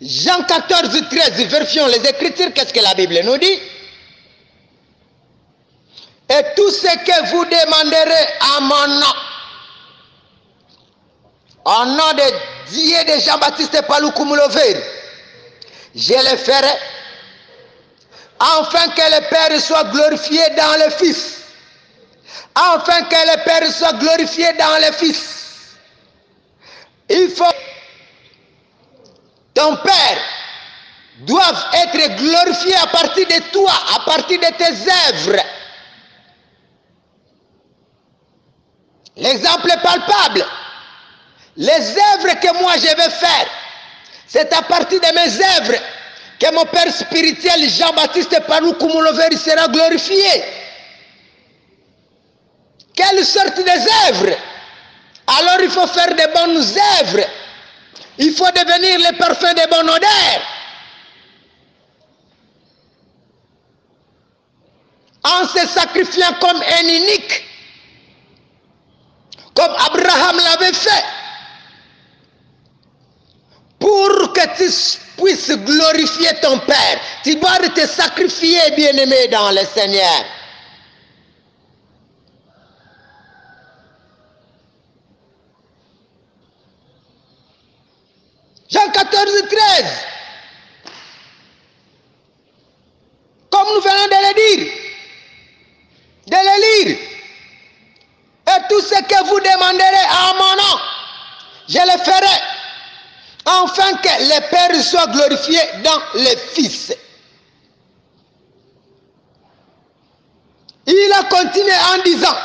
Jean 14, 13, vérifions les Écritures, qu'est-ce que la Bible nous dit? Et tout ce que vous demanderez à mon nom, au nom de Dieu de Jean-Baptiste Palou Kumulover, je le ferai, afin que le Père soit glorifié dans le Fils. Afin que le Père soit glorifié dans le Fils. Il faut ton Père doivent être glorifiés à partir de toi, à partir de tes œuvres. L'exemple est palpable. Les œuvres que moi je vais faire, c'est à partir de mes œuvres que mon Père spirituel Jean-Baptiste Panou Kumuloveri sera glorifié. Quelle sorte d'œuvres Alors il faut faire de bonnes œuvres. Il faut devenir le parfum de bonne odeur. En se sacrifiant comme un unique, comme Abraham l'avait fait, pour que tu puisses glorifier ton Père, tu dois te sacrifier, bien-aimé, dans le Seigneur. Jean 14, 13. Comme nous venons de le dire, de le lire. Et tout ce que vous demanderez à mon nom, je le ferai, afin que le Père soit glorifié dans le Fils. Il a continué en disant,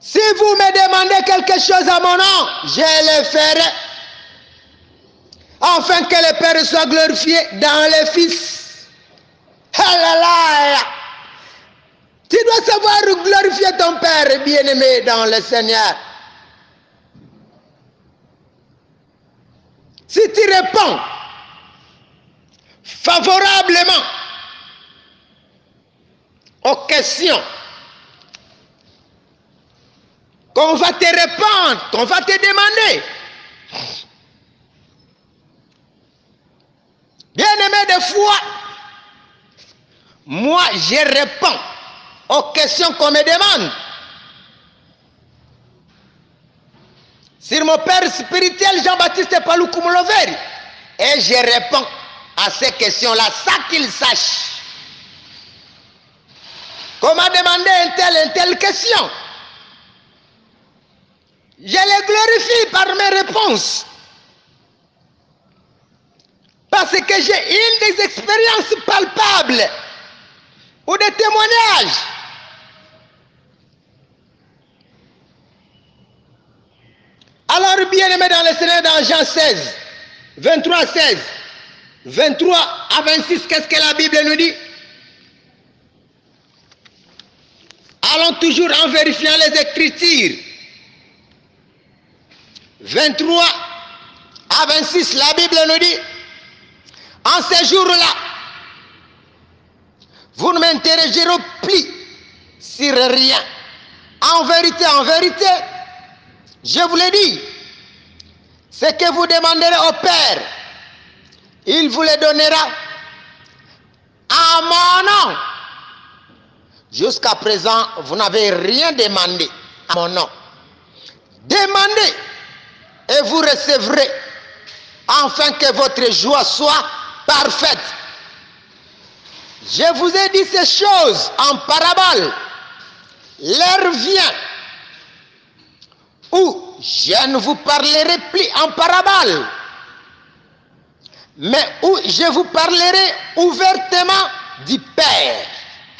si vous me demandez quelque chose à mon nom, je le ferai. Afin que le Père soit glorifié dans le Fils. Alléluia. Tu dois savoir glorifier ton Père bien-aimé dans le Seigneur. Si tu réponds favorablement aux questions qu'on va te répondre, qu'on va te demander. Bien-aimé de foi, moi je réponds aux questions qu'on me demande. Sur mon père spirituel Jean-Baptiste Palou Kumuloveri. Et je réponds à ces questions-là, sans qu'il sache. Comment demander une telle, une telle question je les glorifie par mes réponses. Parce que j'ai une des expériences palpables ou des témoignages. Alors, bien aimé dans le Seigneur, dans Jean 16, 23, 16, 23 à 26, qu'est-ce que la Bible nous dit? Allons toujours en vérifiant les Écritures. 23 à 26, la Bible nous dit, en ces jours-là, vous ne m'interrogerez plus sur rien. En vérité, en vérité, je vous le dis, ce que vous demanderez au Père, il vous le donnera à mon nom. Jusqu'à présent, vous n'avez rien demandé à mon nom. Demandez et vous recevrez, afin que votre joie soit parfaite. Je vous ai dit ces choses en parabole. L'heure vient où je ne vous parlerai plus en parabole, mais où je vous parlerai ouvertement du Père.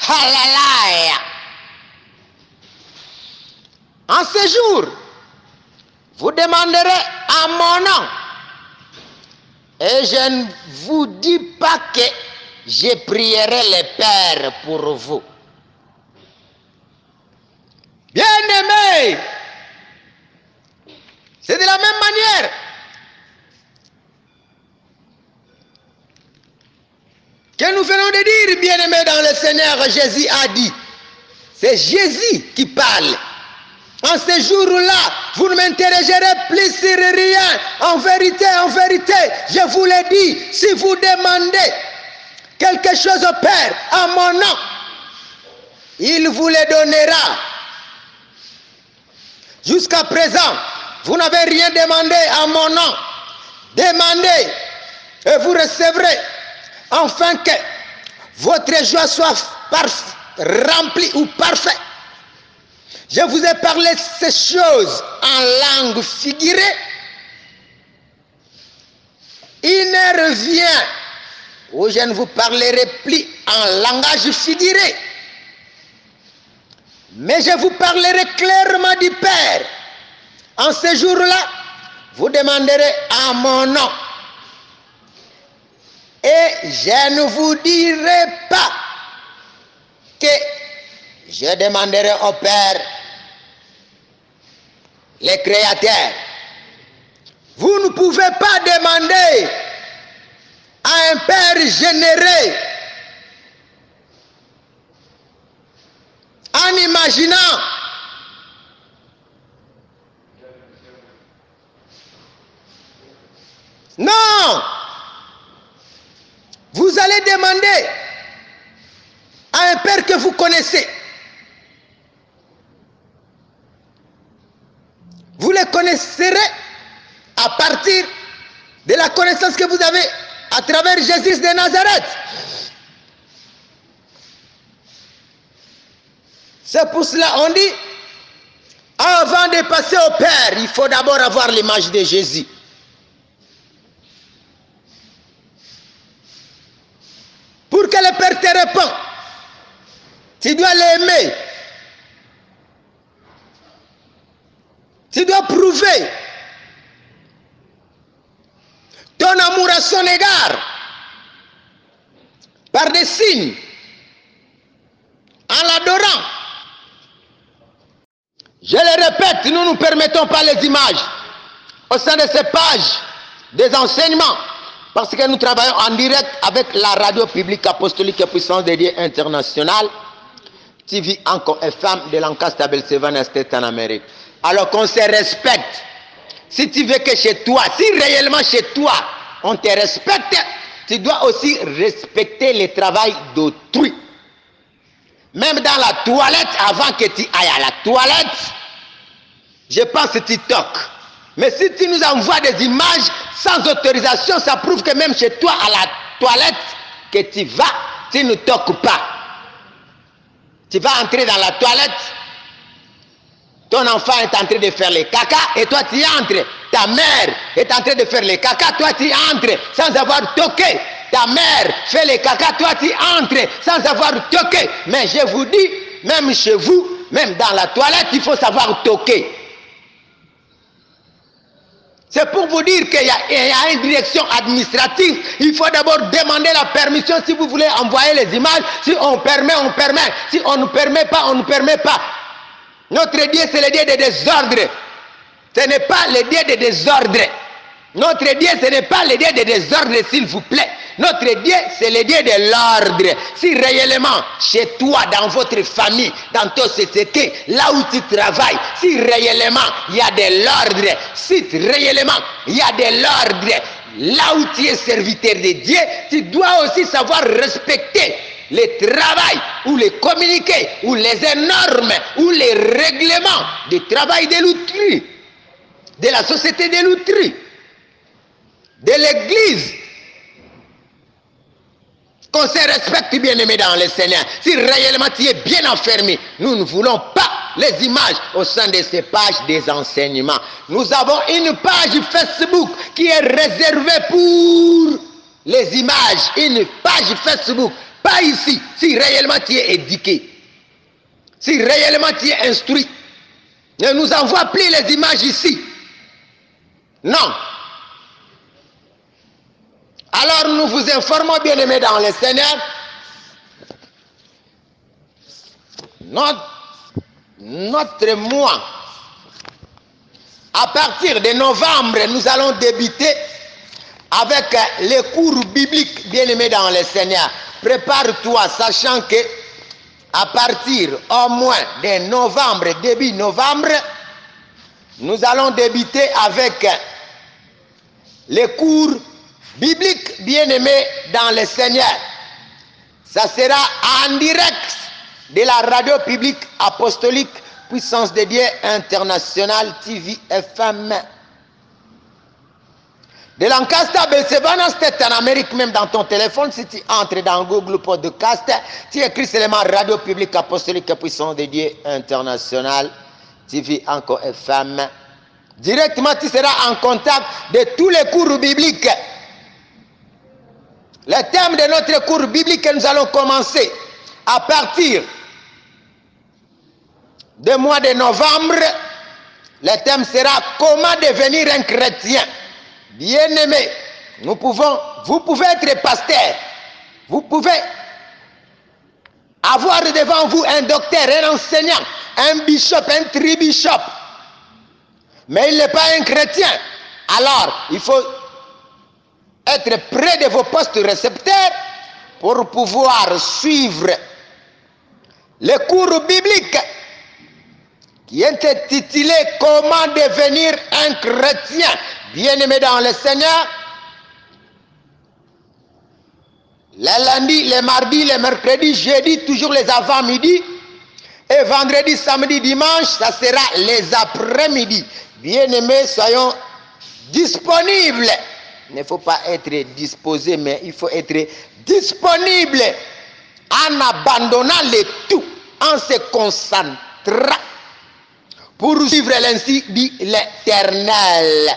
Hallelujah. En ce jour, vous demanderez à mon nom. Et je ne vous dis pas que je prierai le Père pour vous. Bien-aimé, c'est de la même manière. Que nous venons de dire, bien-aimé, dans le Seigneur, Jésus a dit. C'est Jésus qui parle. En ce jour-là, vous ne m'interrogerez plus sur rien. En vérité, en vérité, je vous l'ai dit, si vous demandez quelque chose au Père en mon nom, il vous le donnera. Jusqu'à présent, vous n'avez rien demandé en mon nom. Demandez et vous recevrez, afin que votre joie soit remplie ou parfaite. Je vous ai parlé ces choses en langue figurée. Il ne revient où je ne vous parlerai plus en langage figuré. Mais je vous parlerai clairement du Père. En ce jour-là, vous demanderez à mon nom. Et je ne vous dirai pas que je demanderai au Père, les créateurs. Vous ne pouvez pas demander à un Père généreux en imaginant Non Vous allez demander à un Père que vous connaissez. Vous le connaisserez à partir de la connaissance que vous avez à travers Jésus de Nazareth. C'est pour cela on dit, avant de passer au Père, il faut d'abord avoir l'image de Jésus. Pour que le Père te réponde, tu dois l'aimer. Prouver ton amour à son égard par des signes en l'adorant. Je le répète, nous ne permettons pas les images au sein de ces pages des enseignements parce que nous travaillons en direct avec la radio publique apostolique et puissance de Dieu internationale, TV encore FM de Lancaster, Belsevan, en Amérique. Alors qu'on se respecte. Si tu veux que chez toi, si réellement chez toi, on te respecte, tu dois aussi respecter le travail d'autrui. Même dans la toilette, avant que tu ailles à la toilette, je pense que tu toques. Mais si tu nous envoies des images sans autorisation, ça prouve que même chez toi, à la toilette, que tu vas, tu ne toques pas. Tu vas entrer dans la toilette, ton enfant est en train de faire les caca et toi tu entres. Ta mère est en train de faire les caca, toi tu entres sans avoir toqué. Ta mère fait les caca, toi tu entres sans avoir toqué. Mais je vous dis, même chez vous, même dans la toilette, il faut savoir toquer. C'est pour vous dire qu'il y, a une direction administrative. Il faut d'abord demander la permission si vous voulez envoyer les images. Si on permet, on permet. Si on ne permet pas, on ne permet pas. Notre Dieu, c'est le Dieu des désordres. Ce n'est pas le Dieu des désordres. Notre Dieu, ce n'est pas le Dieu des désordres, s'il vous plaît. Notre Dieu, c'est le Dieu de l'ordre. Si réellement, chez toi, dans votre famille, dans ta société, là où tu travailles, si réellement il y a de l'ordre, si réellement il y a de l'ordre, là où tu es serviteur de Dieu, tu dois aussi savoir respecter les travail ou les communiqués ou les normes ou les règlements du travail de l'outre, de la société de l'outre, de l'église. Qu'on se respecte bien aimé dans le Seigneur. Si réellement tu es bien enfermé, nous ne voulons pas les images au sein de ces pages des enseignements. Nous avons une page Facebook qui est réservée pour les images. Une page Facebook pas ici. Si réellement tu es éduqué, si réellement tu es instruit, ne nous envoie plus les images ici. Non. Alors nous vous informons, bien aimés dans le Seigneur, notre, notre mois, à partir de novembre, nous allons débuter avec les cours bibliques, bien aimés dans le Seigneur. Prépare-toi, sachant que à partir au moins de novembre, début novembre, nous allons débuter avec les cours bibliques bien-aimés dans le Seigneur. Ça sera en direct de la radio publique apostolique Puissance de Dieu internationale TV FM. De Lancaster, Belsebana, c'est en Amérique, même dans ton téléphone. Si tu entres dans Google Podcast, tu écris seulement Radio Publique Apostolique Puissance de Dieu International, TV encore FM. Directement, tu seras en contact de tous les cours bibliques. Le thème de notre cours biblique que nous allons commencer à partir du mois de novembre, le thème sera comment devenir un chrétien? Bien-aimé, nous pouvons, vous pouvez être pasteur, vous pouvez avoir devant vous un docteur, un enseignant, un bishop, un tribishop, mais il n'est pas un chrétien. Alors, il faut être près de vos postes récepteurs pour pouvoir suivre les cours bibliques qui est intitulé Comment devenir un chrétien bien-aimé dans le Seigneur. Les lundis, les mardis, les mercredis, jeudi, toujours les avant-midi. Et vendredi, samedi, dimanche, ça sera les après-midi. Bien-aimés, soyons disponibles. Il ne faut pas être disposé, mais il faut être disponible en abandonnant le tout, en se concentrant pour suivre l'ainsi dit l'éternel.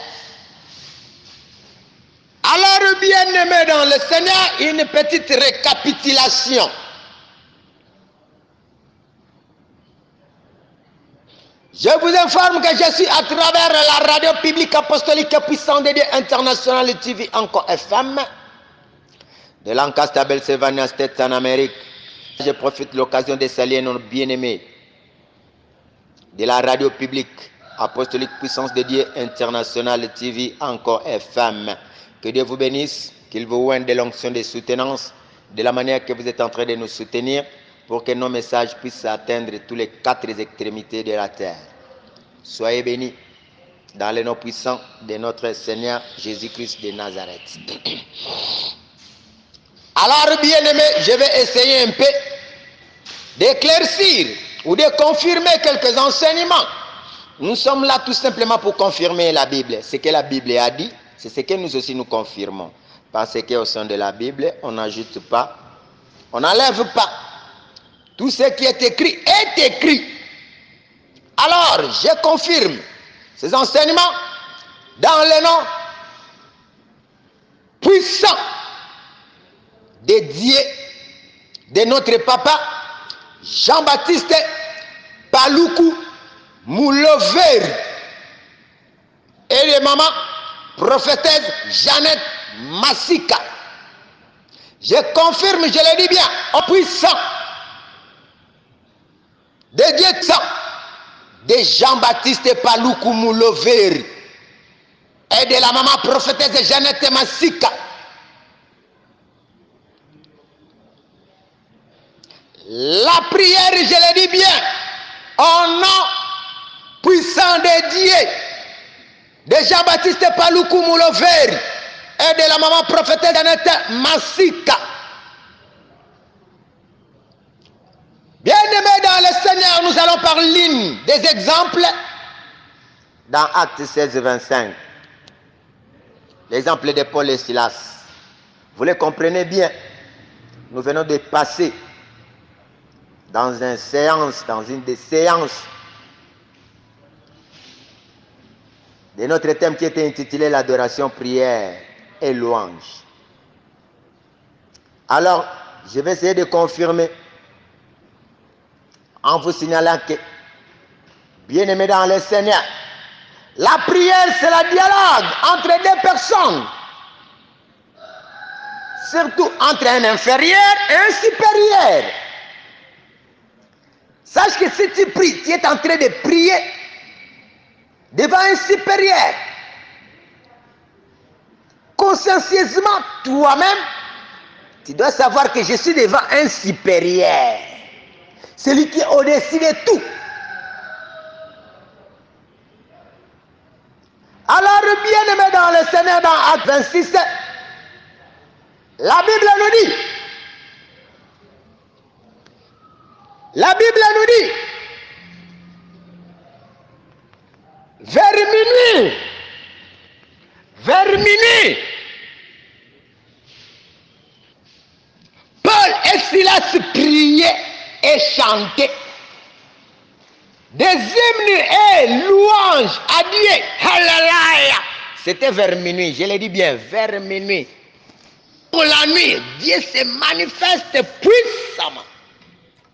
Alors, bien-aimés dans le Seigneur, une petite récapitulation. Je vous informe que je suis à travers la radio publique apostolique puissante de Dieu international TV encore FM de Lancaster, Pennsylvania State en Amérique. Je profite de l'occasion de saluer nos bien-aimés de la radio publique apostolique puissance de Dieu international TV encore FM. Que Dieu vous bénisse, qu'il vous oigne de l'onction de soutenance, de la manière que vous êtes en train de nous soutenir, pour que nos messages puissent atteindre tous les quatre extrémités de la terre. Soyez bénis dans le nom puissant de notre Seigneur Jésus-Christ de Nazareth. Alors, bien-aimés, je vais essayer un peu d'éclaircir ou de confirmer quelques enseignements. Nous sommes là tout simplement pour confirmer la Bible. Ce que la Bible a dit, c'est ce que nous aussi nous confirmons. Parce qu'au sein de la Bible, on n'ajoute pas, on n'enlève pas. Tout ce qui est écrit est écrit. Alors, je confirme ces enseignements dans le nom puissant dédié de notre papa Jean-Baptiste Paloukou Moulover et de maman prophétesse Jeannette Massika. Je confirme, je le dis bien, au puissant de Dieu de Jean-Baptiste Paloukou Moulover et de la maman prophétesse Jeannette Massika. La prière, je le dis bien, au nom puissant de de Jean-Baptiste Paloukou Moulover et de la maman prophétesse Annette Massika. Bien-aimés dans le Seigneur, nous allons parler des exemples dans Acte 16, 25. L'exemple de Paul et Silas. Vous le comprenez bien. Nous venons de passer dans une séance, dans une des séances de notre thème qui était intitulé l'adoration, prière et louange. Alors, je vais essayer de confirmer en vous signalant que, bien aimé dans le Seigneur, la prière c'est le dialogue entre deux personnes, surtout entre un inférieur et un supérieur. Sache que si tu pries, tu es en train de prier devant un supérieur. Consciencieusement, toi-même, tu dois savoir que je suis devant un supérieur. Celui qui est au-dessus de tout. bien-aimés dans le Seigneur, dans Acte 26, la Bible nous dit, la Bible nous dit, vers minuit, vers minuit, Paul et Silas priaient et chantaient des hymnes et louanges à Dieu. C'était vers minuit, je l'ai dit bien, vers minuit. Pour la nuit, Dieu se manifeste puissamment.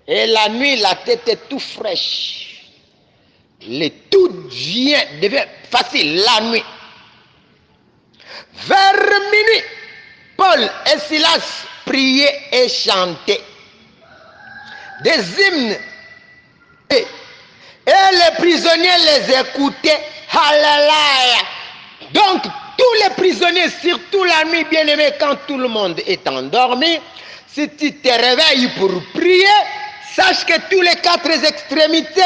Et la nuit, la tête est tout fraîche. Vient, devient facile la nuit. Vers minuit, Paul et Silas priaient et chantaient des hymnes. Et, et les prisonniers les écoutaient. Hallelujah. Donc, tous les prisonniers, surtout la nuit, bien aimé, quand tout le monde est endormi, si tu te réveilles pour prier, sache que tous les quatre extrémités,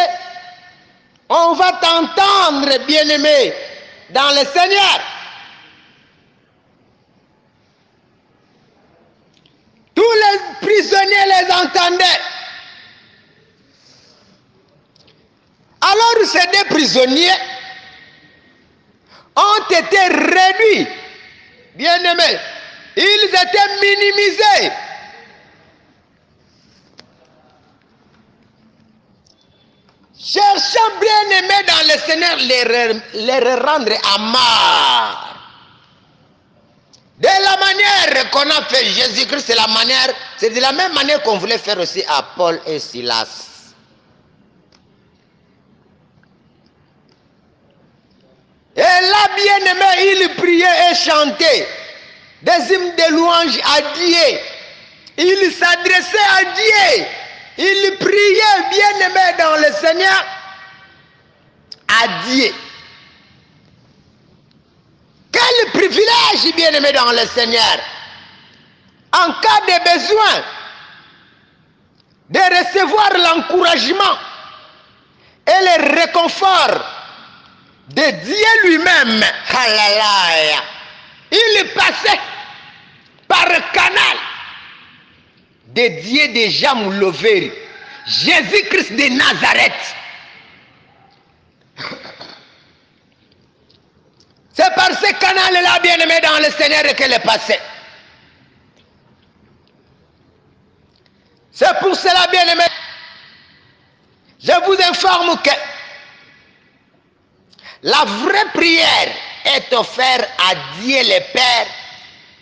on va t'entendre, bien aimé, dans le Seigneur. Tous les prisonniers les entendaient. Alors ces deux prisonniers ont été réduits, bien aimés. Ils étaient minimisés. Cherchant bien aimés dans le Seigneur, les, les rendre mort. De la manière qu'on a fait Jésus-Christ, c'est la manière, de la même manière qu'on voulait faire aussi à Paul et Silas. Et là, bien aimé, il priait et chantait des hymnes de louange à Dieu. Il s'adressait à Dieu. Il priait, bien aimé, dans le Seigneur, à Dieu. Quel privilège, bien aimé, dans le Seigneur. En cas de besoin, de recevoir l'encouragement et le réconfort de Dieu lui-même. Il passait par le canal de Jean Mouloveri, Jésus-Christ de Nazareth. C'est par ce canal-là, bien-aimé dans le Seigneur, qu'elle est passée. C'est pour cela, bien-aimé, je vous informe que la vraie prière est offerte à Dieu le Père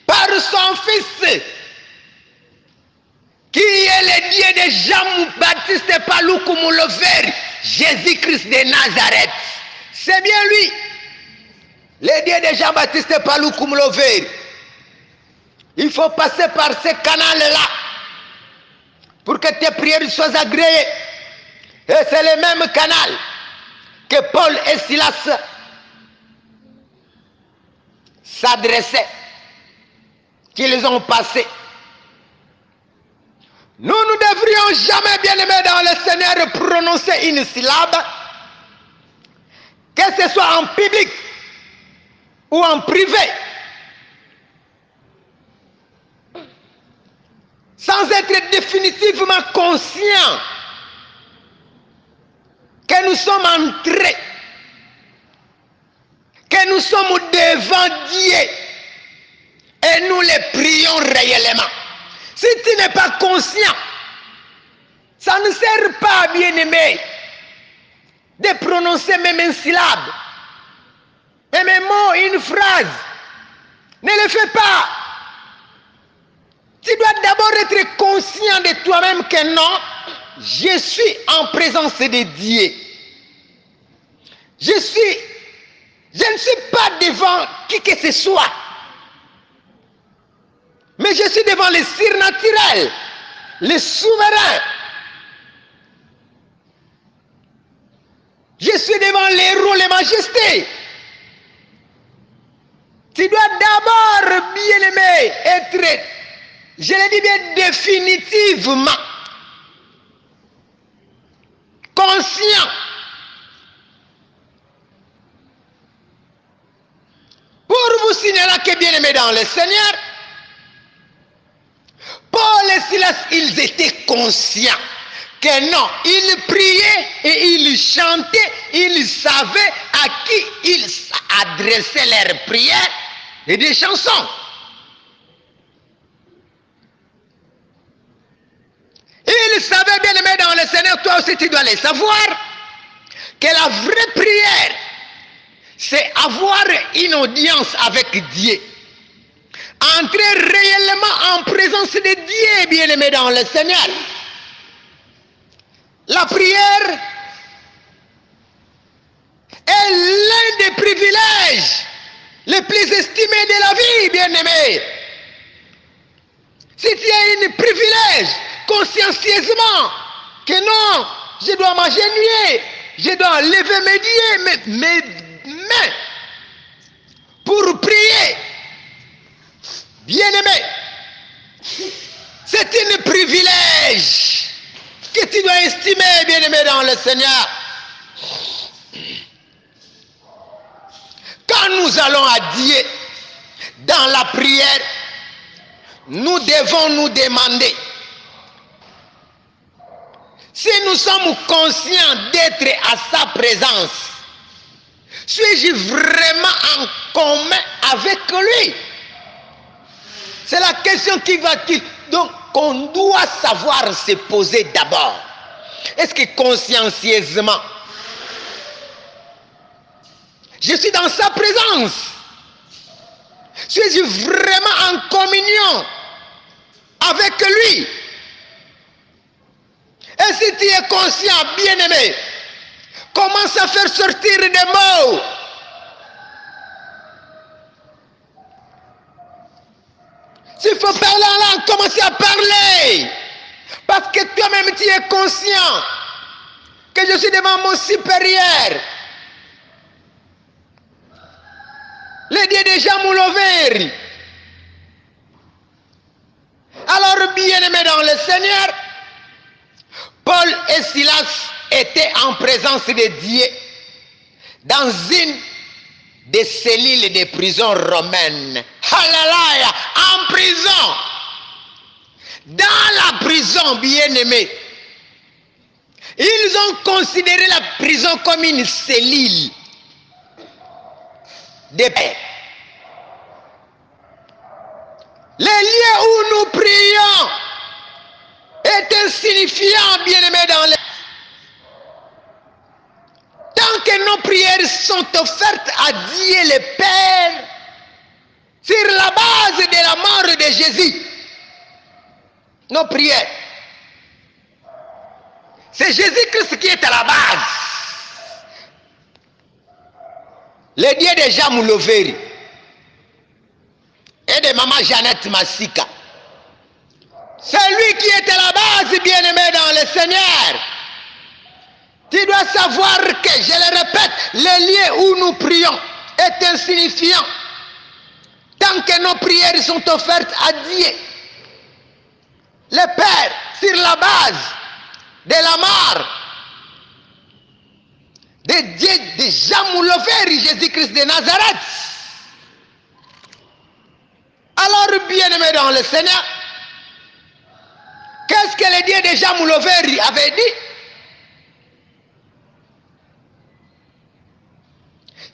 par son Fils, qui est le Dieu de Jean-Baptiste Paloukoumoulover, Jésus-Christ de Nazareth. C'est bien lui, le Dieu de Jean-Baptiste Paloukoumoulover. Il faut passer par ce canal-là pour que tes prières soient agréées. Et c'est le même canal que Paul et Silas s'adressaient, qu'ils ont passé. Nous ne devrions jamais, bien aimés dans le Seigneur, prononcer une syllabe, que ce soit en public ou en privé, sans être définitivement conscient que nous sommes entrés, que nous sommes devant Dieu et nous les prions réellement. Si tu n'es pas conscient, ça ne sert pas, bien-aimé, de prononcer même une syllabe, même un mot, une phrase. Ne le fais pas. Tu dois d'abord être conscient de toi-même que non, je suis en présence de Dieu. Je suis, je ne suis pas devant qui que ce soit. Mais je suis devant le surnaturel, le souverain. Je suis devant l'héros, les majestés. Tu dois d'abord, bien aimé, être, je le dis bien définitivement, conscient signalons que bien aimé dans le Seigneur, Paul et Silas, ils étaient conscients que non, ils priaient et ils chantaient, ils savaient à qui ils adressaient leurs prières et des chansons. Ils savaient bien aimé dans le Seigneur, toi aussi tu dois les savoir, que la vraie prière, c'est avoir une audience avec Dieu. Entrer réellement en présence de Dieu, bien aimé dans le Seigneur. La prière est l'un des privilèges les plus estimés de la vie, bien aimé. Si tu as un privilège, consciencieusement, que non, je dois m'agenouiller, je dois lever mes, dieux, mes mains pour prier. Bien aimé, c'est un privilège que tu dois dans le Seigneur. Quand nous allons à Dieu dans la prière, nous devons nous demander si nous sommes conscients d'être à sa présence. Suis-je vraiment en commun avec lui? C'est la question qui va donc qu'on doit savoir se poser d'abord. Est-ce que consciencieusement, je suis dans sa présence Suis-je vraiment en communion avec lui Et si tu es conscient, bien-aimé, commence à faire sortir des mots. S'il faut parler en langue, commencez à parler. Parce que toi-même, tu es conscient que je suis devant mon supérieur. Le Dieu de Jean Mouloveri. Alors, bien-aimés dans le Seigneur, Paul et Silas étaient en présence de Dieu dans une des cellules des prisons romaines. Hallelujah! En prison. Dans la prison, bien-aimés. Ils ont considéré la prison comme une cellule de paix. Les lieux où nous prions est insignifiant, bien-aimés, dans les... Tant que nos prières sont offertes à Dieu le Père, sur la base de la mort de Jésus, nos prières, c'est Jésus-Christ qui est à la base. Le Dieu de Jean Mouloveri et de Maman Jeannette Massika. C'est lui qui est à la base, bien-aimé dans le Seigneur. Tu dois savoir que, je le répète, le lieu où nous prions est insignifiant. Tant que nos prières sont offertes à Dieu, le Père, sur la base de la mort de Dieu, de Jean Jésus-Christ de Nazareth. Alors, bien-aimé dans le Seigneur, qu'est-ce que le Dieu de Jean Mouloveri avait dit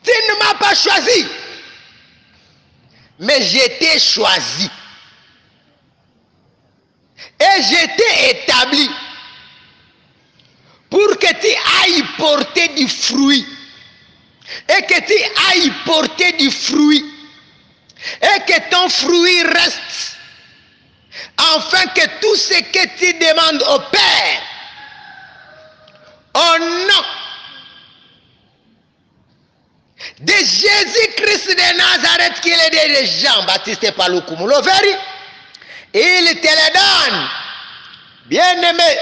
Tu ne m'as pas choisi, mais j'étais choisi. Et j'étais établi pour que tu ailles porter du fruit. Et que tu ailles porter du fruit. Et que ton fruit reste. Afin que tout ce que tu demandes au Père, au nom de Jésus-Christ de Nazareth, qui est de Jean-Baptiste Paloukoumouloveri, il te le donne. Bien-aimé,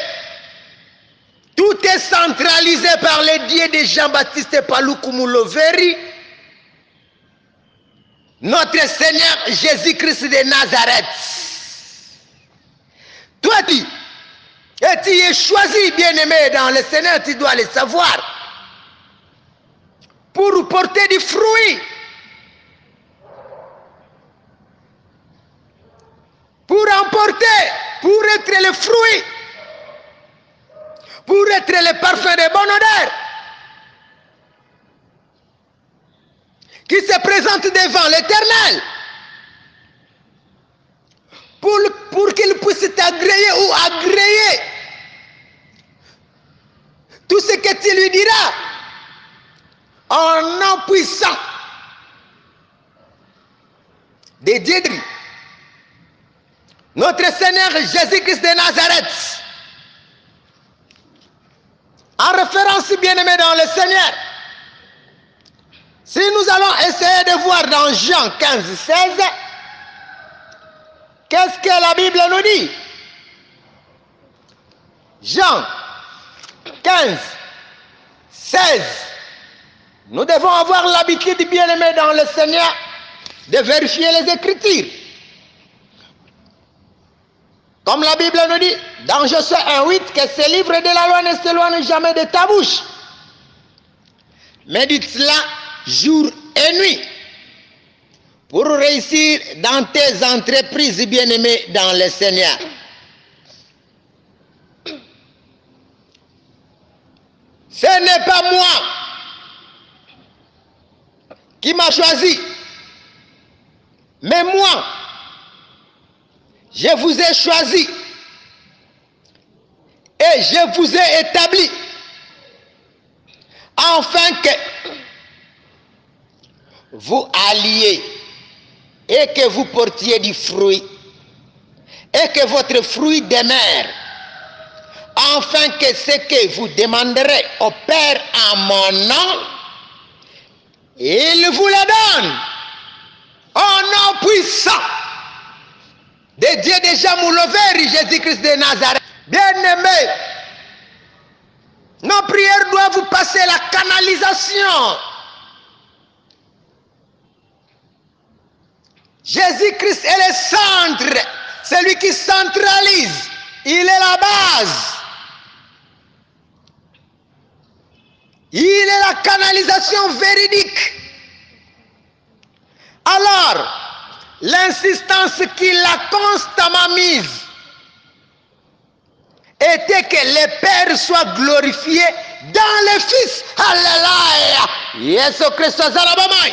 tout est centralisé par le Dieu de Jean-Baptiste Paloukoumouloveri, notre Seigneur Jésus-Christ de Nazareth. Toi, tu es choisi, bien-aimé, dans le Seigneur, tu dois le savoir pour porter du fruit. Pour être le fruit, pour être le parfum de bonne odeur, qui se présente devant l'éternel, pour, pour qu'il puisse t'agréer ou agréer tout ce que tu lui diras en puissant de Dieu. Notre Seigneur Jésus-Christ de Nazareth, en référence bien-aimé dans le Seigneur, si nous allons essayer de voir dans Jean 15, 16, qu'est-ce que la Bible nous dit? Jean 15, 16. Nous devons avoir l'habitude, bien-aimé dans le Seigneur, de vérifier les Écritures. Comme la Bible nous dit dans Josué 1, 8, que ce livre de la loi ne s'éloigne jamais de ta bouche. Médite cela jour et nuit pour réussir dans tes entreprises, bien-aimés dans le Seigneur. Ce n'est pas moi qui m'a choisi, mais moi, je vous ai choisi. Et je vous ai établi. Afin que vous alliez et que vous portiez du fruit et que votre fruit demeure. Afin que ce que vous demanderez au Père en mon nom, il vous le donne. Au nom puissant de Dieu déjà Mouloveri, Jésus-Christ de Nazareth. Bien-aimés, nos prières doivent passer la canalisation. Jésus-Christ est le centre, celui qui centralise. Il est la base. Il est la canalisation véridique. Alors, l'insistance qu'il a constamment mise était que le Père soit glorifié dans le Fils. Alléluia. Yesu Christ azalabamai.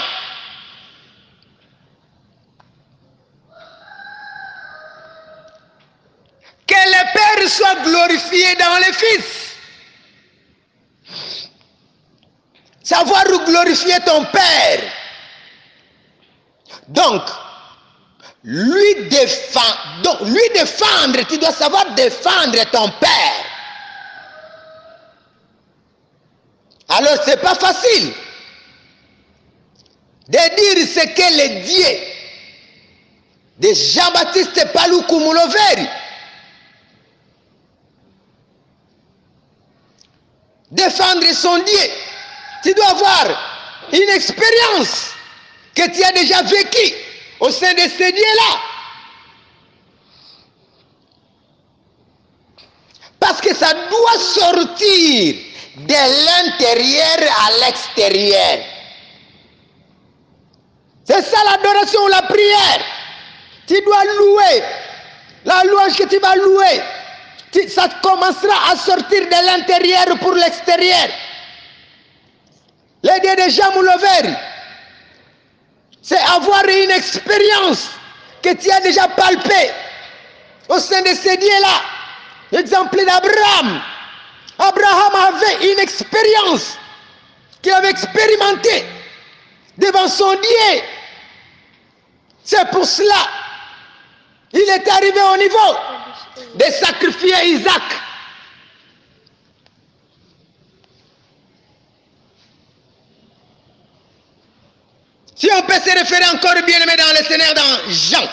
Que le Père soit glorifié dans le Fils. Savoir glorifier ton Père. Donc, lui, défend, donc, lui défendre, tu dois savoir défendre ton Père. Alors, ce n'est pas facile de dire ce que le Dieu de Jean-Baptiste Paloukou Mouloveri défendre son Dieu. Tu dois avoir une expérience que tu as déjà vécue au sein de ce Dieu-là. Parce que ça doit sortir de l'intérieur à l'extérieur. C'est ça l'adoration ou la prière. Tu dois louer. La louange que tu vas louer, ça commencera à sortir de l'intérieur pour l'extérieur. Les dieux de Jean c'est avoir une expérience que tu as déjà palpée au sein de ces dieux-là. L'exemple d'Abraham. Abraham avait une expérience qu'il avait expérimentée devant son Dieu. C'est pour cela il est arrivé au niveau de sacrifier Isaac. Si on peut se référer encore bien aimé dans le Seigneur dans Jean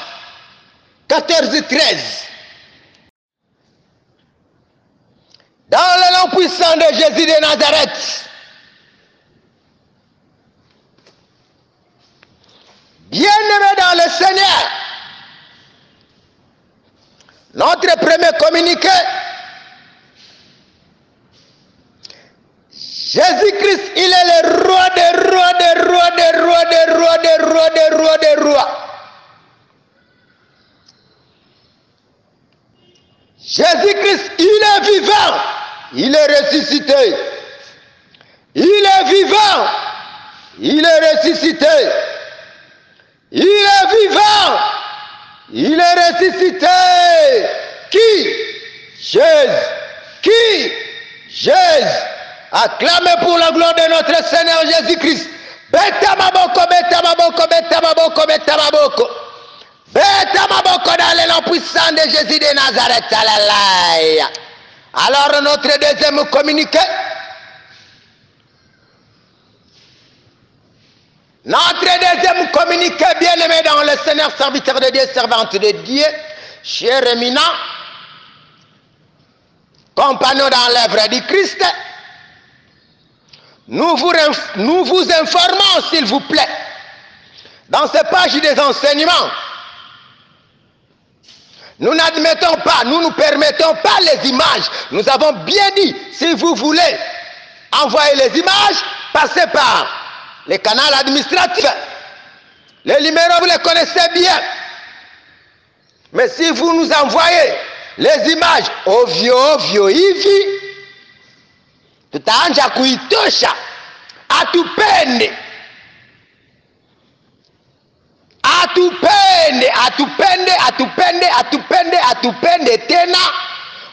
14, 13. Dans le nom puissant de Jésus de Nazareth. Bien aimé dans le Seigneur. Notre premier communiqué, Jésus-Christ, il est le roi des rois, des rois, des rois, des rois, des rois, des rois. Jésus-Christ, il est vivant. Il est ressuscité. Il est vivant. Il est ressuscité. Il est vivant. Il est ressuscité. Qui? Jésus. Qui? Jésus. Acclamez pour la gloire de notre Seigneur Jésus-Christ. Beta maboko, beta maboko, beta maboko, beta maboko. Beta maboko dans les noms puissants de Jésus de Nazareth. Alléluia. Alors notre deuxième communiqué. Notre deuxième communiqué, bien-aimé dans le Seigneur, serviteur de Dieu, servante de Dieu, cher éminent, compagnon dans l'œuvre du Christ, nous vous, nous vous informons, s'il vous plaît, dans ces pages des enseignements, nous n'admettons pas, nous ne permettons pas les images. Nous avons bien dit, si vous voulez envoyer les images, passez par les canaux administratifs. Les numéros, vous les connaissez bien. Mais si vous nous envoyez les images ovyo ovyo hivi, tutaanja kuitosha. Atupende, atupende, atupende, atupende, atupende, atupende tena,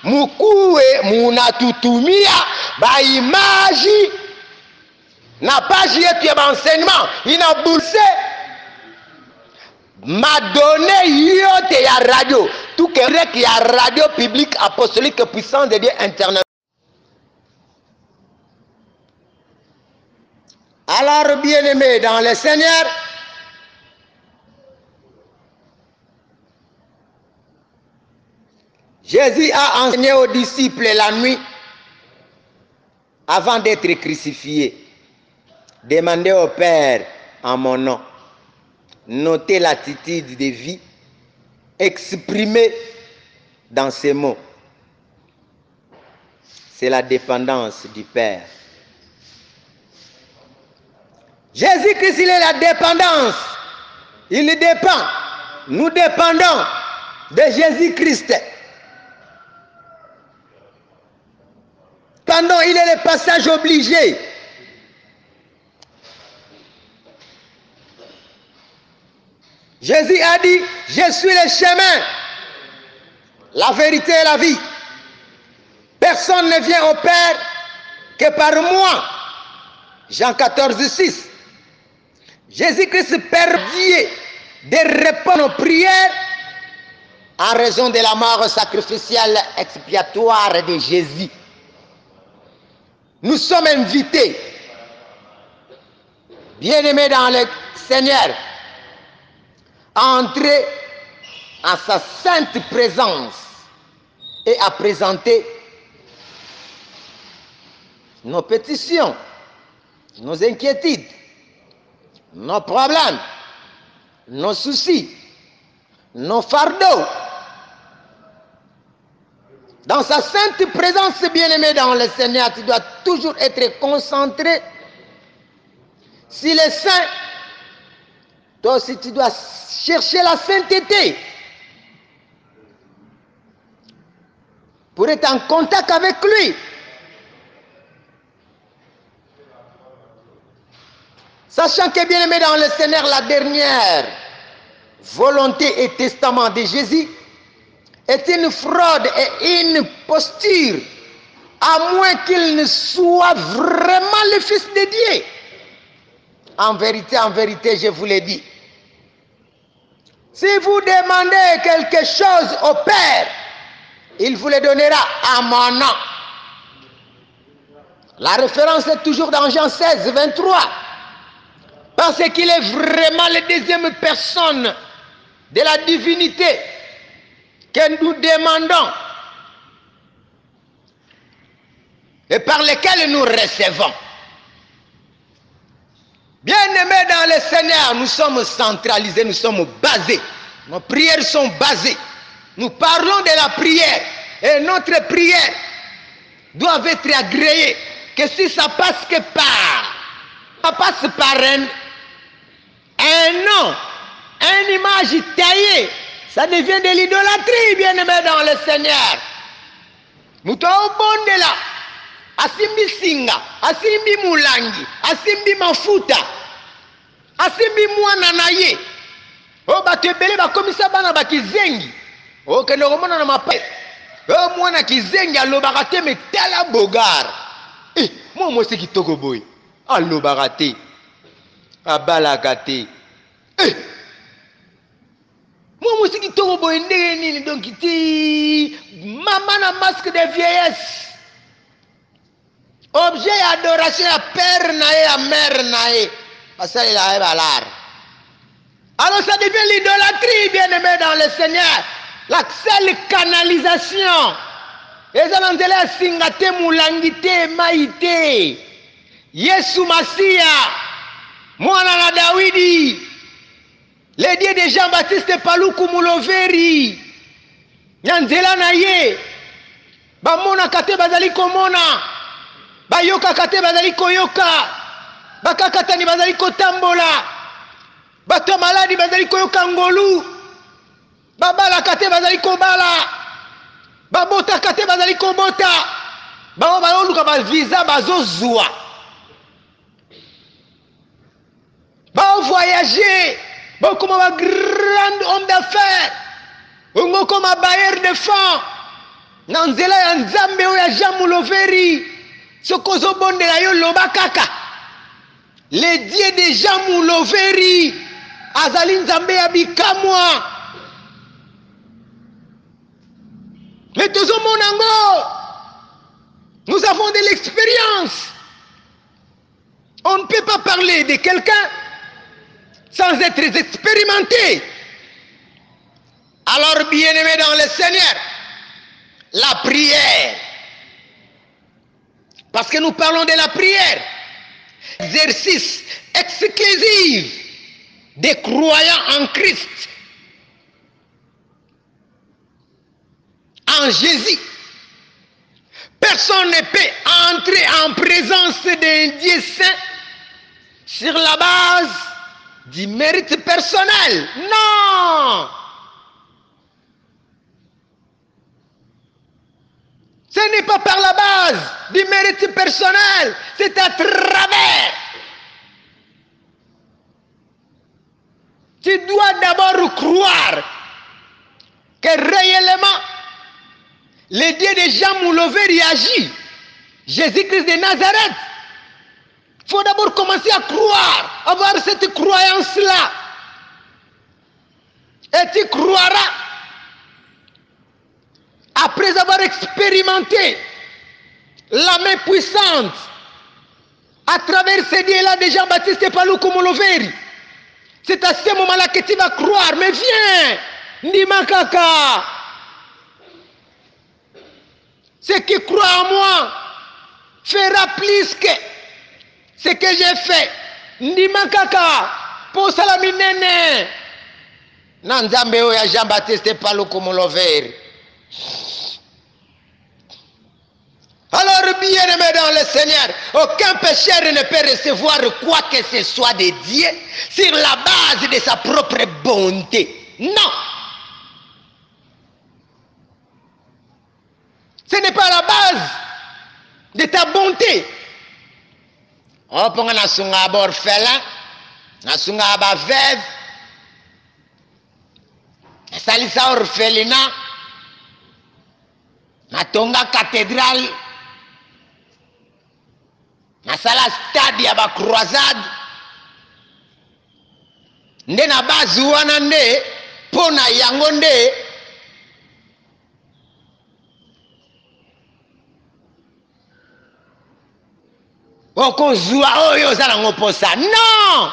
mukuwe munatutumia baimaji na page yetu ya maenseignement inabulse madone yote ya radio. Tukerek ya radio publique apostolique puissance de Dieu internet alors bien aimé dans le Seigneur Jésus a enseigné aux disciples la nuit avant d'être crucifié. Demandez au Père en mon nom. Notez l'attitude de vie exprimée dans ces mots. C'est la dépendance du Père. Jésus-Christ, il est la dépendance. Il dépend. Nous dépendons de Jésus-Christ. Pendant, il est le passage obligé. Jésus a dit, je suis le chemin, la vérité et la vie. Personne ne vient au Père que par moi. Jean 14, 6. Jésus-Christ permet de répondre aux prières en raison de la mort sacrificielle expiatoire de Jésus. Nous sommes invités, bien-aimés dans le Seigneur, à entrer en sa sainte présence et à présenter nos pétitions, nos inquiétudes, nos problèmes, nos soucis, nos fardeaux. Dans sa sainte présence, bien-aimé dans le Seigneur, tu dois toujours être concentré sur les saints. Toi aussi, tu dois chercher la sainteté pour être en contact avec lui. Sachant que, bien aimé dans le Seigneur, la dernière volonté et testament de Jésus est une fraude et une posture, à moins qu'il ne soit vraiment le Fils de Dieu. En vérité, en vérité, je vous l'ai dit. Si vous demandez quelque chose au Père, il vous le donnera à mon nom. La référence est toujours dans Jean 16, 23. Parce qu'il est vraiment la deuxième personne de la divinité que nous demandons et par lesquels nous recevons. Bien-aimés dans le Seigneur, nous sommes centralisés, nous sommes basés. Nos prières sont basées. Nous parlons de la prière et notre prière doit être agréée. Que si ça passe que par, ça passe par un, un nom, une image taillée, ça devient de l'idolâtrie, bien-aimés dans le Seigneur. Nous t'avons bon de là. asimbi singa asimbi mulangi asimbi mafuta asimbi mwana na ye. Oyo bato ebele bakomisa bana bakizengi okende komona na mapa oyo mwana kizengi alobaka te me tala bogare. Eh, mwa mwasi kitoko te abalaka te eh. mwa mwasi kitoko boye ndenge nini donc ti? Mama na masque de vieillesse. Objet adoration ya père na ye ya mère na ye. Basalelaka ye balare. Alors ça devient l'idolâtrie bien aimé dans le seigneur. La seule canalisation. Eza na nzela ya singa te molangi te yesu masiya mwana na dawidi. Le dieu de jean baptiste paluku muloveri. Na nzela na ye. Bamonaka te bazali komona. Bayokaka te bazali koyoka. Bakakatani bazali kotambola. Bato ya maladi bazali koyoka ngolu. Babalaka te bazali kobala. Babotaka te bazali kobota. Bango bazoluka baviza bazozwa baovoyage bakoma bagrande homme d'affaires. Ongo okoma bayer de fond na nzela ya nzambe oyo ya jean muloveri soki ozobondela yo loba kaka. Le dieu de jean muloveri azali nzambe ya bikamwa mais tozomona yango nous avons de l'expérience. On ne peut pas parler de quelqu'un sans être expérimenté. Alors bien-aimé dans le seigneur la prière. Parce que nous parlons de la prière. Exercice exclusif des croyants en Christ. En Jésus. Personne ne peut entrer en présence d'un Dieu saint sur la base du mérite personnel. Non. Ce n'est pas par la base du mérite personnel, c'est à travers. Tu dois d'abord croire que réellement le Dieu de Jean Mouloveri agit. Jésus-Christ de Nazareth. Il faut d'abord commencer à croire, avoir cette croyance-là. Et tu croiras, après avoir expérimenté la main puissante à travers ce Dieu-là de Jean-Baptiste Paluku Mouloveri. C'est à ce moment-là que tu vas croire. Mais viens, Ndima Kaka. Ce qui croit en moi fera plus que ce que j'ai fait. Ndima Kaka. posala minene na nzambe oyo ya jean baptiste paluku mouloveri Alors, bien-aimé dans le Seigneur, aucun pécheur ne peut recevoir quoi que ce soit de Dieu sur la base de sa propre bonté. Non. Ce n'est pas la base de ta bonté. o pʋgẽ na sõnga ba orfɛlã na sõnga ba vɛv na salisa orfelina na tonga katedral na sala stadi ya ba croisade. Nde na bazi wana nde mpo na yango nde oyo mposa non!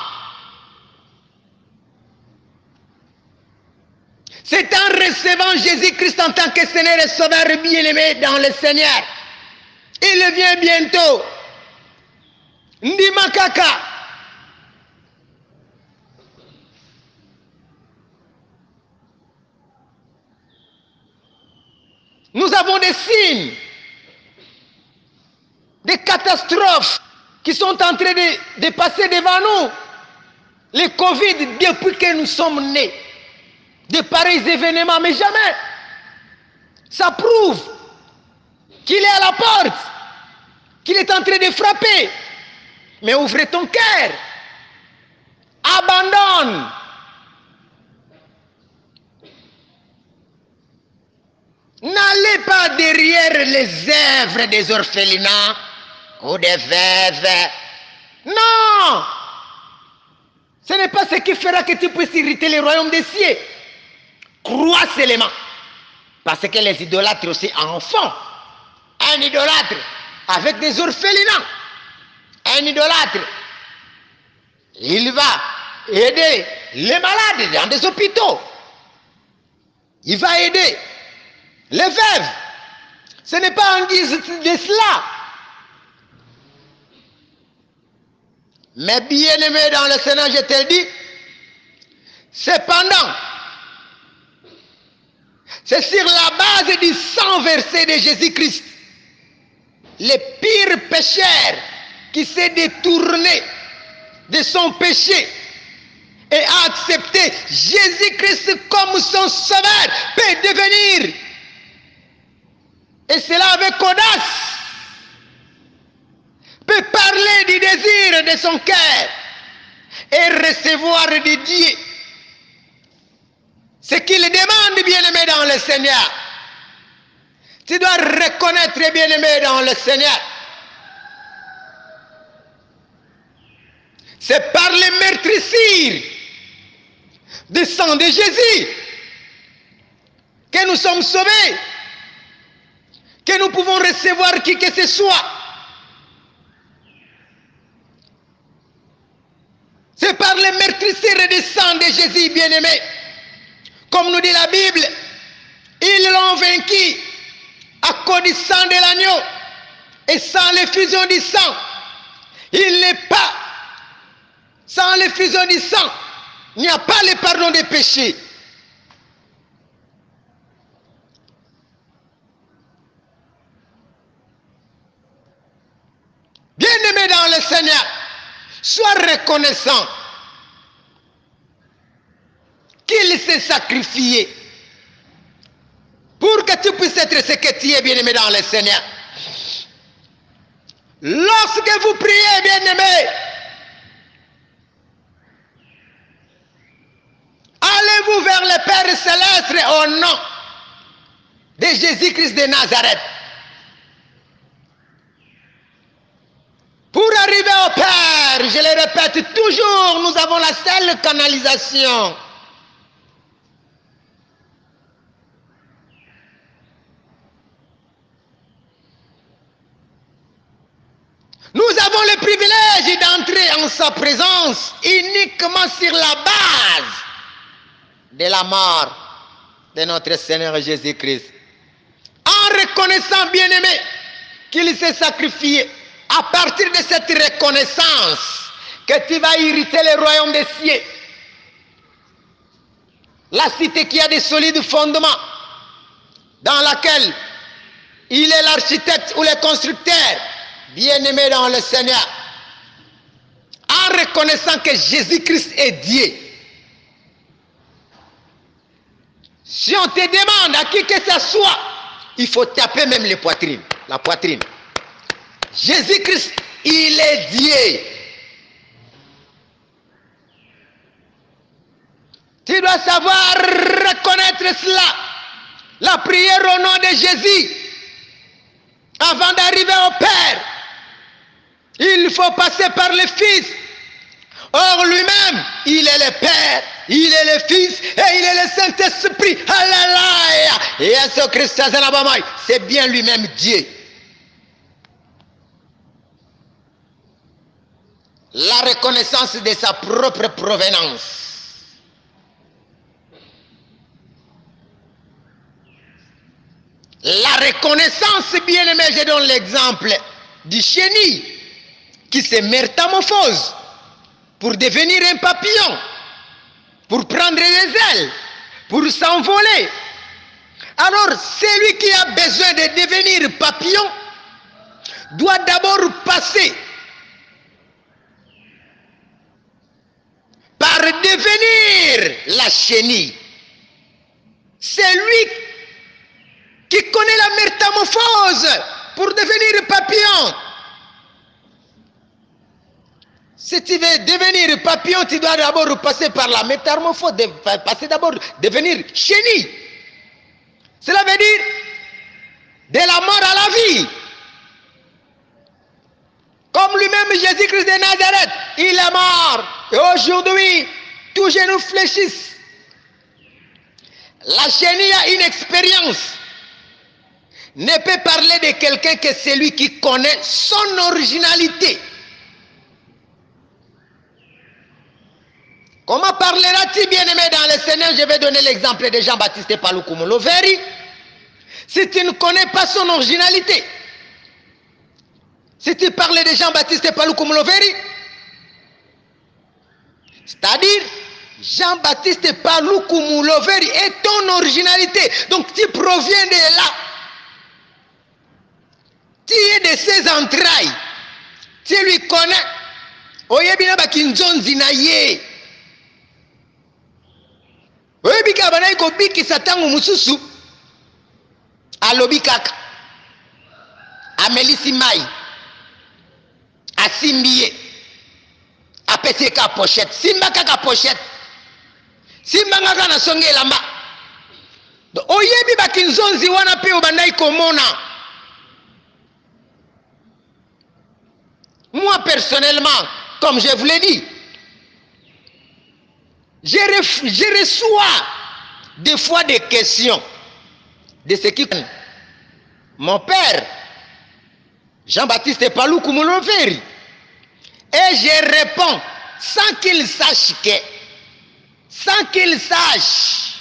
C'est en recevant jésus-christ en tant que seigneur et sauveur bien-aimé dans le seigneur. Il vient bientôt. Ndima kaka nous avons des signes des catastrophes qui sont en train de, passer devant nous. Le Covid, depuis que nous sommes nés, de pareils événements, mais jamais. Ça prouve qu'il est à la porte. qu'il est en train de frapper. Mais ouvre ton cœur. Abandonne. N'allez pas derrière les œuvres des orphelinats ou des veuves. Non Ce n'est pas ce qui fera que tu puisses irriter le royaume des cieux. Crois seulement. Parce que les idolâtres aussi en font. Un idolâtre avec des orphelinats. Un idolâtre, il va aider les malades dans des hôpitaux. Il va aider les veuves. Ce n'est pas en guise de cela. Mais bien aimé dans le Seigneur, je te le dis, cependant, c'est sur la base du sang versé de Jésus-Christ, le pire pécheur qui s'est détourné de son péché et a accepté Jésus-Christ comme son sauveur peut devenir. Et cela avec audace peut parler du désir de son cœur et recevoir de Dieu ce qu'il demande, bien-aimé dans le Seigneur. Tu dois reconnaître, bien-aimé dans le Seigneur. C'est par les meurtrissures du sang de Jésus que nous sommes sauvés, que nous pouvons recevoir qui que ce soit. C'est par les meurtrissures du sang de Jésus, bien-aimé. Comme nous dit la Bible, ils l'ont vaincu à cause du sang de l'agneau et sans l'effusion du sang. Il n'est pas sans l'effusion du sang. Il n'y a pas le pardon des péchés. Bien-aimé dans le Seigneur, sois reconnaissant qu'il s'est sacrifié pour que tu puisses être ce que tu es, bien-aimé dans le Seigneur. Lorsque vous priez, bien-aimé, allez-vous vers le Père céleste au nom de Jésus-Christ de Nazareth. Pour arriver au Père, je le répète toujours, nous avons la seule canalisation. Nous avons privilège d'entrer en sa présence uniquement sur la base de la mort de notre Seigneur Jésus-Christ. En reconnaissant, bien-aimé, qu'il s'est sacrifié, à partir de cette reconnaissance, que tu vas irriter le royaume des cieux. La cité qui a des solides fondements, dans laquelle il est l'architecte ou le constructeur, bien-aimé dans le Seigneur, en reconnaissant que Jésus-Christ est Dieu. Si on te demande à qui que ce soit, il faut taper même les poitrines, la poitrine. Jésus-Christ, il est Dieu. Tu dois savoir reconnaître cela. La prière au nom de Jésus, avant d'arriver au Père, il faut passer par le Fils. Or lui-même, il est le Père, il est le Fils et il est le Saint-Esprit. Alléluia. Et Christ, c'est bien lui-même Dieu. La reconnaissance de sa propre provenance. La reconnaissance, bien aimé, je donne l'exemple du chenille qui se métamorphose pour devenir un papillon, pour prendre des ailes, pour s'envoler. Alors, celui qui a besoin de devenir papillon doit d'abord passer par devenir la chenille. C'est lui qui connaît la métamorphose pour devenir papillon. Si tu veux devenir papillon, tu dois d'abord passer par la métamorphose, passer d'abord devenir chenille. Cela veut dire de la mort à la vie. Comme lui-même Jésus-Christ de Nazareth, il est mort. Et aujourd'hui, tous genoux fléchissent. La chenille a une expérience. Ne peut parler de quelqu'un que celui qui connaît son originalité. Comment parlera-t-il, bien-aimé, dans le Seigneur Je vais donner l'exemple de Jean-Baptiste Paloukoumou Loveri. Si tu ne connais pas son originalité, si tu parles de Jean-Baptiste Paloukoumou Loveri, c'est-à-dire Jean-Baptiste Paloukoumou Loveri est ton originalité. Donc tu proviens de là. Tu es de ses entrailles. Tu lui connais. oyebina na oyebi kaka bandaki kobikisa ntango mosusu. Alobi kaka. Amelisi mai asimbi ye. Apesi ye kaka pochette. Simba kaka pochette. Simbanga kaka na songi elamba oyebi bakinzonzi wana mpe moi personnellement comme je vous l'ai dit je, reçois des fois des questions de ce qui mon père Jean-Baptiste Palou Koumoulonferi et je réponds sans qu'il sache que sans qu'il sache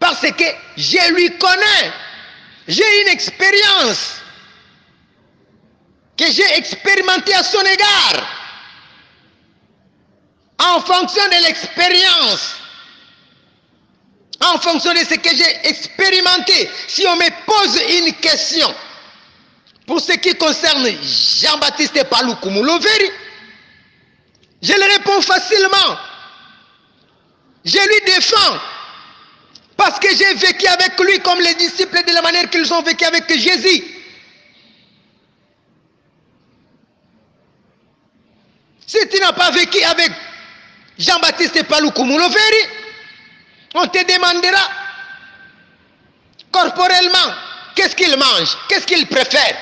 parce que je lui connais j'ai une expérience que j'ai expérimenté à son égard en fonction de l'expérience, en fonction de ce que j'ai expérimenté, si on me pose une question pour ce qui concerne Jean-Baptiste Palou Koumoulou-Veri, je le réponds facilement. Je lui défends parce que j'ai vécu avec lui comme les disciples de la manière qu'ils ont vécu avec Jésus. Si tu n'as pas vécu avec Jean-Baptiste Paloukoumouloveri, on te demandera corporellement qu'est-ce qu'il mange, qu'est-ce qu'il préfère?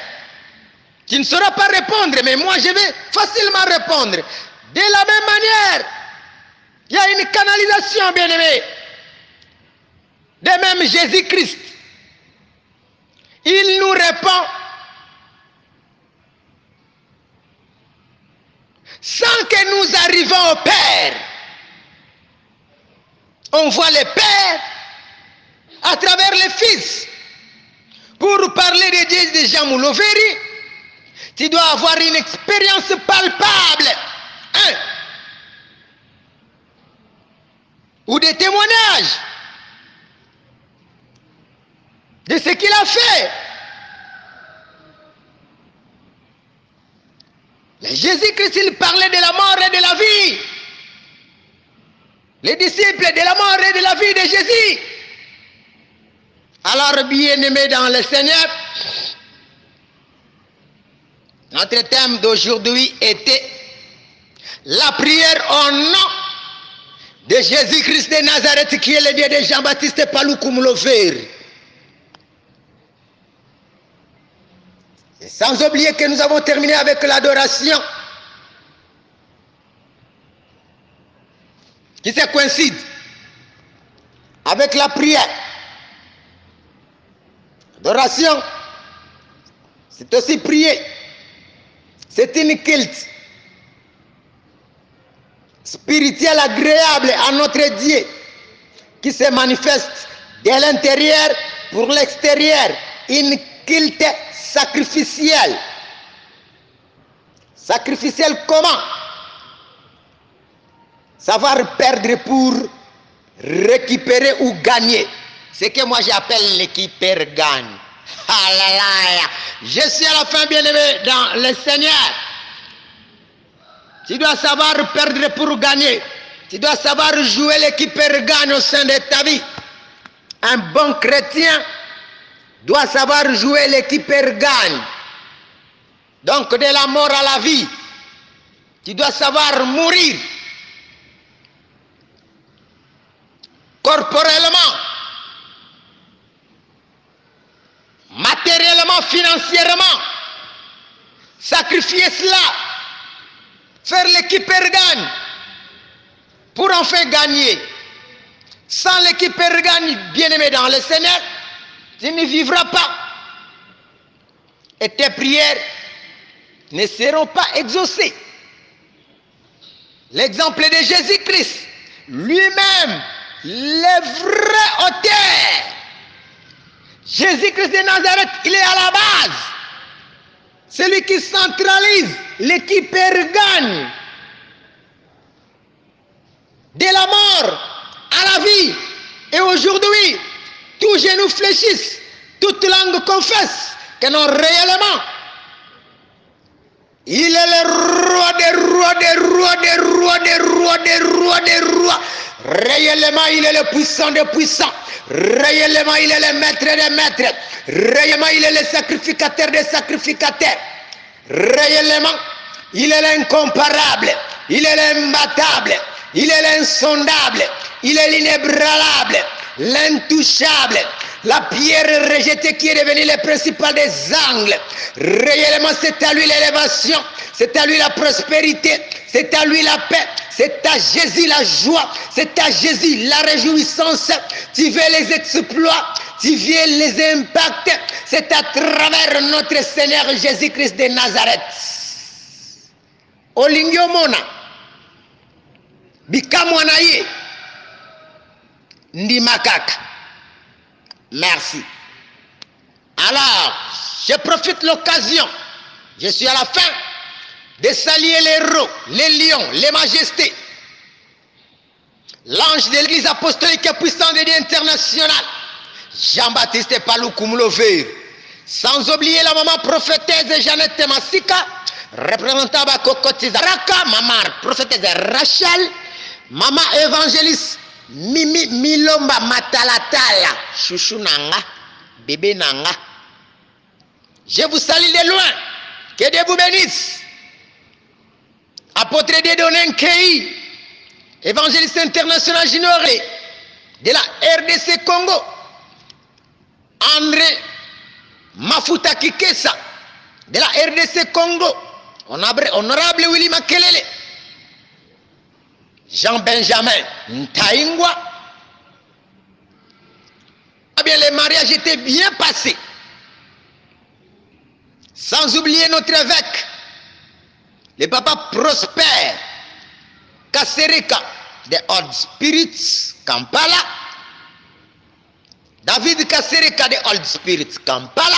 Tu ne sauras pas répondre, mais moi je vais facilement répondre. De la même manière, il y a une canalisation, bien aimé. De même Jésus-Christ, il nous répond sans que nous arrivions au Père. On voit le Père à travers le Fils. Pour parler de Dieu de Jean Mouloveri, tu dois avoir une expérience palpable. Ou des témoignages de ce qu'il a fait. Jésus-Christ, il parlait de la mort et de la vie. Les disciples de la mort et de la vie de Jésus. Alors, bien-aimés dans le Seigneur, notre thème d'aujourd'hui était la prière au nom de Jésus-Christ de Nazareth, qui est le Dieu de Jean-Baptiste Paloukoumoulofer. Et sans oublier que nous avons terminé avec l'adoration qui se coïncide avec la prière. L'adoration, c'est aussi prier. C'est une culte spirituelle agréable à notre Dieu qui se manifeste de l'intérieur pour l'extérieur. Une culte sacrificiel. Sacrificiel comment? Savoir perdre pour récupérer ou gagner. Ce que moi j'appelle l'équipe gagne. Alléluia. Je suis à la fin bien aimé dans le Seigneur. Tu dois savoir perdre pour gagner. Tu dois savoir jouer l'équipe gagne au sein de ta vie. Un bon chrétien doit savoir jouer l'équipe gagne. Donc de la mort à la vie. Tu dois savoir mourir corporellement, matériellement, financièrement. Sacrifier cela, faire l'équipe gagne pour enfin gagner. Sans l'équipe gagne, bien-aimé dans le Seigneur, tu ne vivras pas. Et tes prières ne seront pas exaucées. L'exemple de Jésus-Christ, lui-même, le vrai auteur. Jésus-Christ de Nazareth, il est à la base. Celui qui centralise, l'équipe gagne. De la mort à la vie. Et aujourd'hui, tous genoux fléchissent, toute langue confesse que non réellement, il est le roi des rois, des rois, des rois, des rois, des rois, des rois. Réellement, il est le puissant des puissants. Réellement, il est le maître des maîtres. Réellement, il est le sacrificateur des sacrificateurs. Réellement, il est l'incomparable. Il est l'imbattable. Il est l'insondable. Il est l'inébranlable. L'intouchable. La pierre rejetée qui est devenue le principal des angles. Réellement, c'est à lui l'élévation. C'est à lui la prospérité. C'est à lui la paix. C'est à Jésus la joie. C'est à Jésus la réjouissance. Tu veux les exploits. Tu veux les impacts. C'est à travers notre Seigneur Jésus-Christ de Nazareth. olingi omona bikamwa na ye ndima kaka merci. Alors je profite l'occasion je suis à la fin de saluer les héros les lions les majestés l'ange de l'église apostolique puissant de Dieu international Jean-Baptiste Paloukoumlové sans oublier la maman prophétesse Jeannette Massika représentant ba Kokoti Zaraka maman prophétesse Rachel maman évangéliste Mimi Milomba Matalatala. Chouchou nanga bébé nanga. Je vous salue de loin. Que Dieu vous bénisse. Apôtre Dédonen Kei évangéliste international Ginoré de la RDC Congo. André Mafuta Kikesa de la RDC Congo, honorable Willy Makelele, Jean-Benjamin Ntaingwa. Eh bien, les mariages étaient bien passés. Sans oublier notre évêque, le papa Prosper Kasereka de Old Spirits Kampala. David Kasereka de Old Spirit Kampala.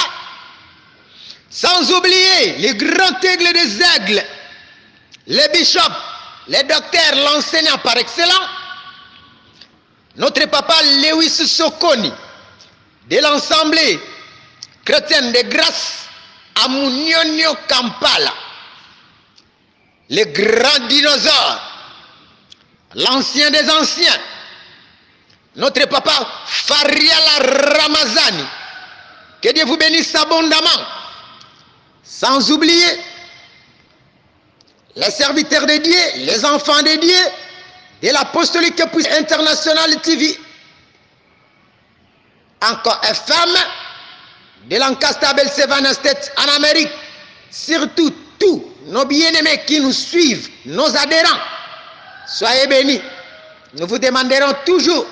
Sans oublier les grands aigles des aigles, les bishops, les docteurs, l'enseignant par excellence, notre papa Lewis Sokoni, de l'Assemblée chrétienne de grâce à Munionio Kampala, le grand dinosaure, l'ancien des anciens, notre papa Fariala Ramazani. Que Dieu vous bénisse abondamment. Sans oublier les serviteurs de Dieu, les enfants de Dieu, de l'apostolique internationale TV. Encore FM, de Lancaster Seven States en Amérique. Surtout tous nos bien-aimés qui nous suivent, nos adhérents. Soyez bénis. Nous vous demanderons toujours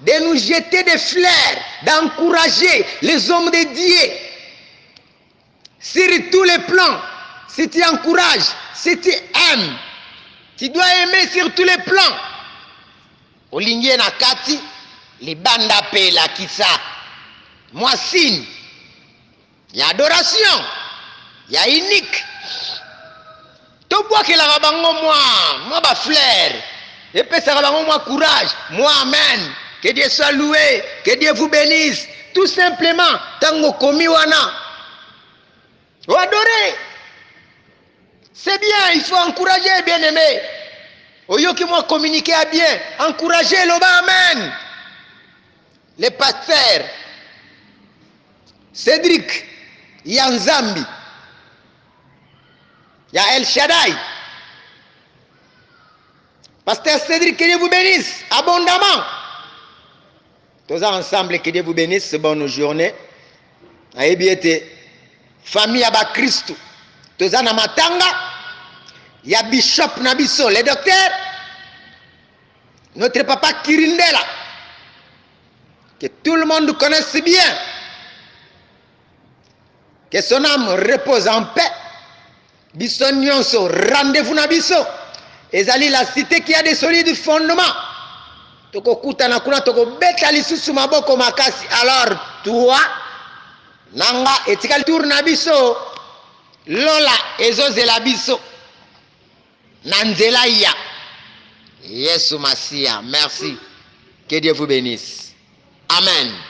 de nous jeter des fleurs, d'encourager les hommes de Dieu. Sur tous les plans, si tu encourages, si tu aimes, tu dois aimer sur tous les plans. Olingie na kati, libanda pe la kisa. Moi signe, il y a adoration, il y a unique. tobwakelaka bango mwa mwa bafleur epesaka bango mwa courage mwa amen Que Dieu soit loué, que Dieu vous bénisse. Tout simplement, tango komi wana. Ou adorer. C'est bien, il faut encourager, bien aimé. Oyoki moi communiquer à bien, encourager le amen. Les pasteurs, Cédric, Yanzambi, il y El Shaddai, Pasteur Cédric, que Dieu vous bénisse abondamment. Tous ensemble, que Dieu vous bénisse. Bonne journée. ayebi ete famille ya bakristu toza na matanga ya bishop na biso le docteur. Notre papa kirindela que tout le monde connaisse bien. Que son âme repose en paix. Biso nyonso rendez-vous na biso. Ezali la cité qui a des solides fondements. Tokokutana kuna tokobeta lisusu maboko makasi. Alors toi nanga etikali tour na biso lola ezozela biso. Na nzela ya yesu masiya merci. Que dieu vous bénisse. Amen